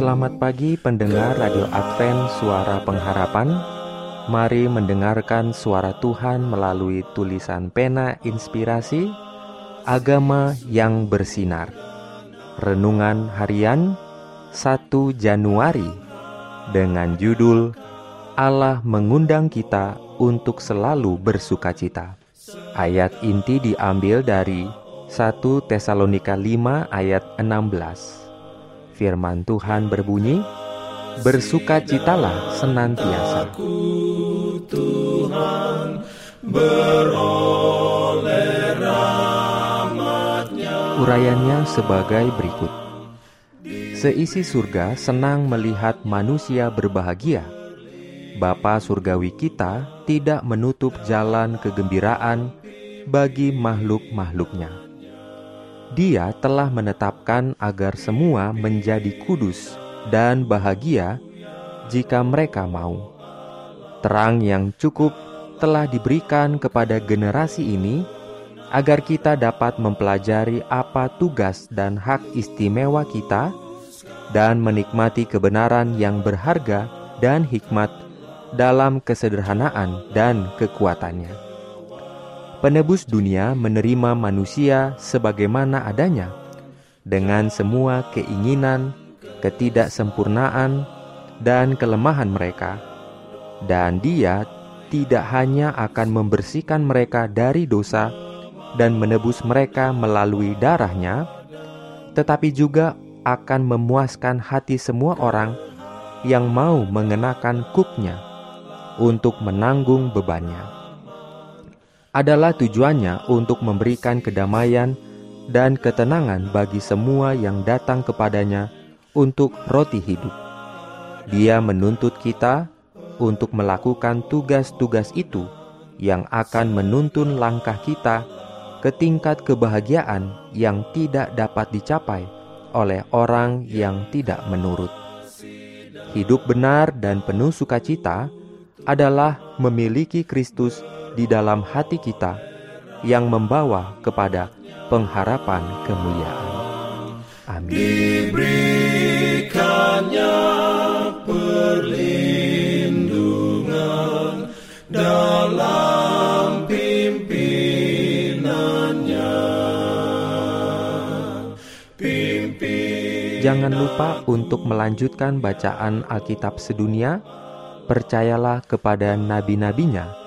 Selamat pagi pendengar Radio Advent Suara Pengharapan. Mari mendengarkan suara Tuhan melalui tulisan pena inspirasi Agama yang bersinar. Renungan harian 1 Januari Dengan judul Allah mengundang kita untuk selalu bersukacita Ayat inti diambil dari 1 Tesalonika 5 ayat 16 Firman Tuhan berbunyi, Bersukacitalah senantiasa. Tuhan beroleh rahmatnya Urayanya sebagai berikut. Seisi surga senang melihat manusia berbahagia. Bapa surgawi kita tidak menutup jalan kegembiraan bagi makhluk-makhluknya. Dia telah menetapkan agar semua menjadi kudus dan bahagia jika mereka mau. Terang yang cukup telah diberikan kepada generasi ini agar kita dapat mempelajari apa tugas dan hak istimewa kita dan menikmati kebenaran yang berharga dan hikmat dalam kesederhanaan dan kekuatannya penebus dunia menerima manusia sebagaimana adanya, dengan semua keinginan, ketidaksempurnaan, dan kelemahan mereka, dan Dia tidak hanya akan membersihkan mereka dari dosa dan menebus mereka melalui darahnya, tetapi juga akan memuaskan hati semua orang yang mau mengenakan kuknya untuk menanggung bebannya adalah tujuannya untuk memberikan kedamaian dan ketenangan bagi semua yang datang kepadanya untuk roti hidup. Dia menuntut kita untuk melakukan tugas-tugas itu yang akan menuntun langkah kita ke tingkat kebahagiaan yang tidak dapat dicapai oleh orang yang tidak menurut. Hidup benar dan penuh sukacita adalah memiliki Kristus di dalam hati kita yang membawa kepada pengharapan kemuliaan. Amin. Diberikannya perlindungan dalam pimpinannya. Pimpin Jangan lupa untuk melanjutkan bacaan Alkitab sedunia. Percayalah kepada nabi-nabinya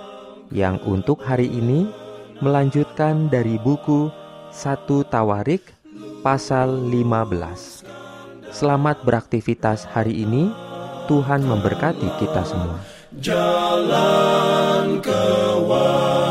yang untuk hari ini melanjutkan dari buku 1 Tawarik pasal 15. Selamat beraktivitas hari ini. Tuhan memberkati kita semua. jalan kewajiban